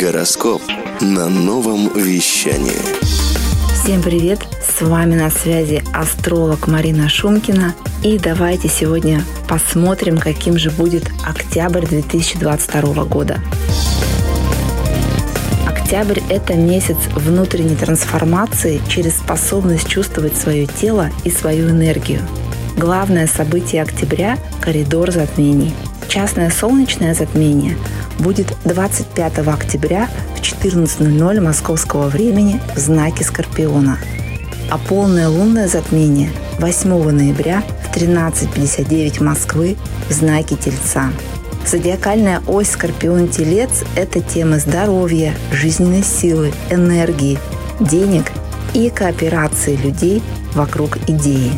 Гороскоп на новом вещании. Всем привет! С вами на связи астролог Марина Шумкина. И давайте сегодня посмотрим, каким же будет октябрь 2022 года. Октябрь – это месяц внутренней трансформации через способность чувствовать свое тело и свою энергию. Главное событие октября – коридор затмений. Частное солнечное затмение будет 25 октября в 14.00 московского времени в знаке Скорпиона, а полное лунное затмение 8 ноября в 13.59 Москвы в знаке Тельца. Зодиакальная ось Скорпион-Телец – это темы здоровья, жизненной силы, энергии, денег и кооперации людей вокруг идеи.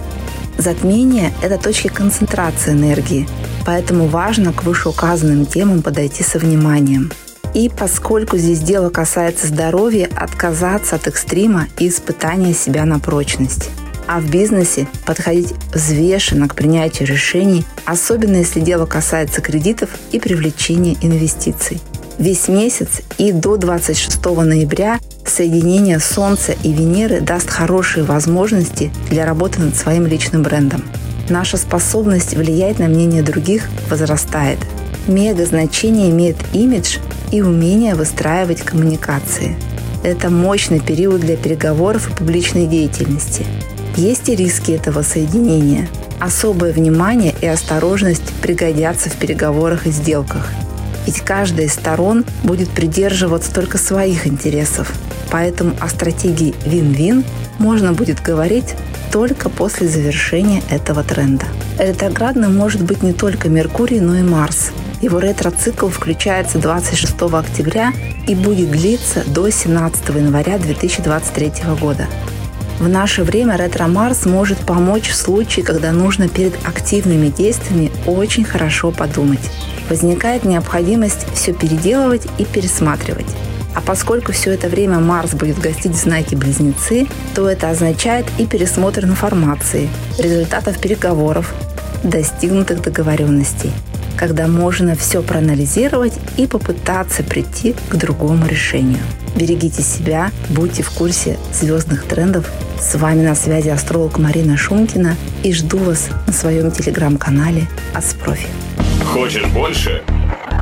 Затмение – это точки концентрации энергии, поэтому важно к вышеуказанным темам подойти со вниманием. И поскольку здесь дело касается здоровья, отказаться от экстрима и испытания себя на прочность. А в бизнесе подходить взвешенно к принятию решений, особенно если дело касается кредитов и привлечения инвестиций. Весь месяц и до 26 ноября соединение Солнца и Венеры даст хорошие возможности для работы над своим личным брендом. Наша способность влиять на мнение других возрастает. Мега значение имеет имидж и умение выстраивать коммуникации. Это мощный период для переговоров и публичной деятельности. Есть и риски этого соединения. Особое внимание и осторожность пригодятся в переговорах и сделках – ведь каждая из сторон будет придерживаться только своих интересов. Поэтому о стратегии вин-вин можно будет говорить только после завершения этого тренда. Ретроградным может быть не только Меркурий, но и Марс. Его ретроцикл включается 26 октября и будет длиться до 17 января 2023 года. В наше время ретро-Марс может помочь в случае, когда нужно перед активными действиями очень хорошо подумать. Возникает необходимость все переделывать и пересматривать. А поскольку все это время Марс будет гостить в знаке Близнецы, то это означает и пересмотр информации, результатов переговоров, достигнутых договоренностей, когда можно все проанализировать и попытаться прийти к другому решению. Берегите себя, будьте в курсе звездных трендов. С вами на связи астролог Марина Шумкина и жду вас на своем телеграм-канале Аспрофи. Хочешь больше?